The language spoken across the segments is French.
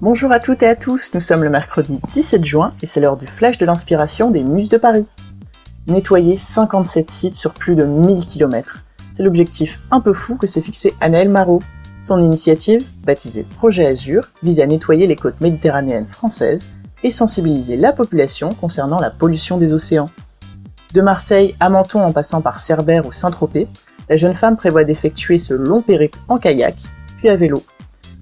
Bonjour à toutes et à tous, nous sommes le mercredi 17 juin et c'est l'heure du flash de l'inspiration des Muses de Paris. Nettoyer 57 sites sur plus de 1000 km. C'est l'objectif un peu fou que s'est fixé Anaël Marot. Son initiative, baptisée Projet Azur, vise à nettoyer les côtes méditerranéennes françaises et sensibiliser la population concernant la pollution des océans. De Marseille à Menton en passant par Cerbère ou Saint-Tropez, la jeune femme prévoit d'effectuer ce long périple en kayak, puis à vélo.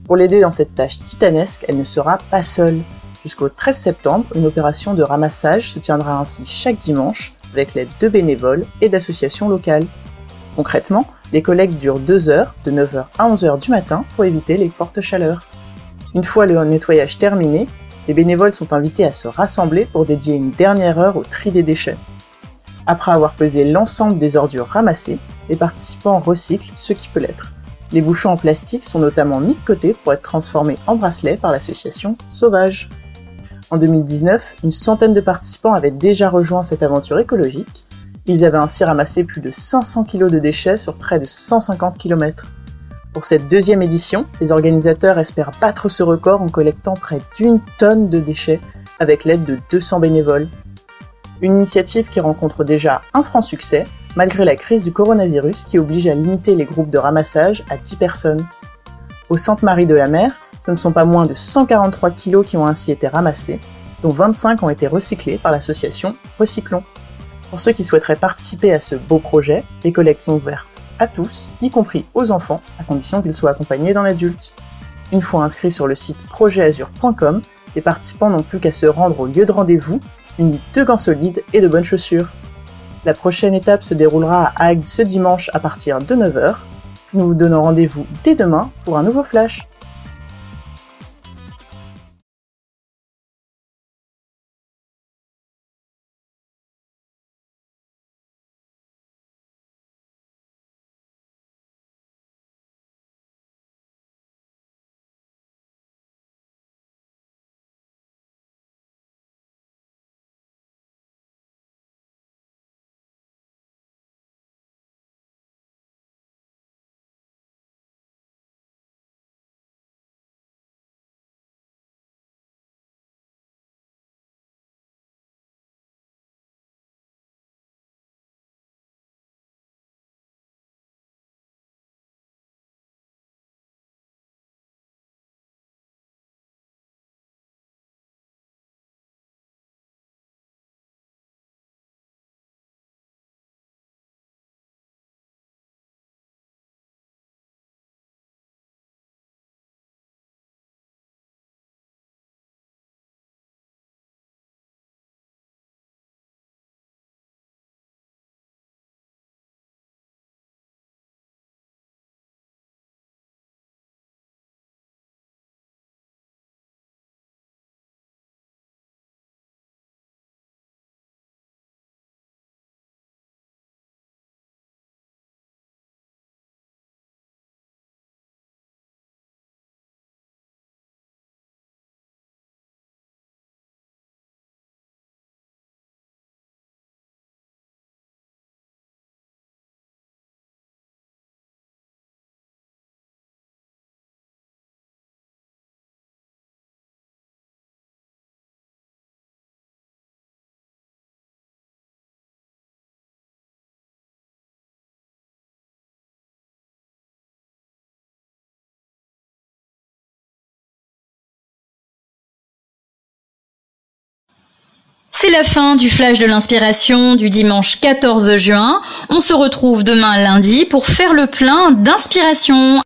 Pour l'aider dans cette tâche titanesque, elle ne sera pas seule. Jusqu'au 13 septembre, une opération de ramassage se tiendra ainsi chaque dimanche avec l'aide de bénévoles et d'associations locales. Concrètement, les collectes durent 2 heures, de 9h à 11h du matin, pour éviter les fortes chaleurs. Une fois le nettoyage terminé, les bénévoles sont invités à se rassembler pour dédier une dernière heure au tri des déchets. Après avoir pesé l'ensemble des ordures ramassées, les participants recyclent ce qui peut l'être. Les bouchons en plastique sont notamment mis de côté pour être transformés en bracelets par l'association Sauvage. En 2019, une centaine de participants avaient déjà rejoint cette aventure écologique. Ils avaient ainsi ramassé plus de 500 kg de déchets sur près de 150 km. Pour cette deuxième édition, les organisateurs espèrent battre ce record en collectant près d'une tonne de déchets avec l'aide de 200 bénévoles. Une initiative qui rencontre déjà un franc succès, malgré la crise du coronavirus qui oblige à limiter les groupes de ramassage à 10 personnes. Au Sainte-Marie de la Mer, ce ne sont pas moins de 143 kg qui ont ainsi été ramassés, dont 25 ont été recyclés par l'association Recyclons. Pour ceux qui souhaiteraient participer à ce beau projet, les collectes sont ouvertes à tous, y compris aux enfants, à condition qu'ils soient accompagnés d'un adulte. Une fois inscrits sur le site projetazur.com, les participants n'ont plus qu'à se rendre au lieu de rendez-vous, munis de gants solides et de bonnes chaussures. La prochaine étape se déroulera à Agde ce dimanche à partir de 9h. Nous vous donnons rendez-vous dès demain pour un nouveau flash. C'est la fin du flash de l'inspiration du dimanche 14 juin. On se retrouve demain lundi pour faire le plein d'inspiration.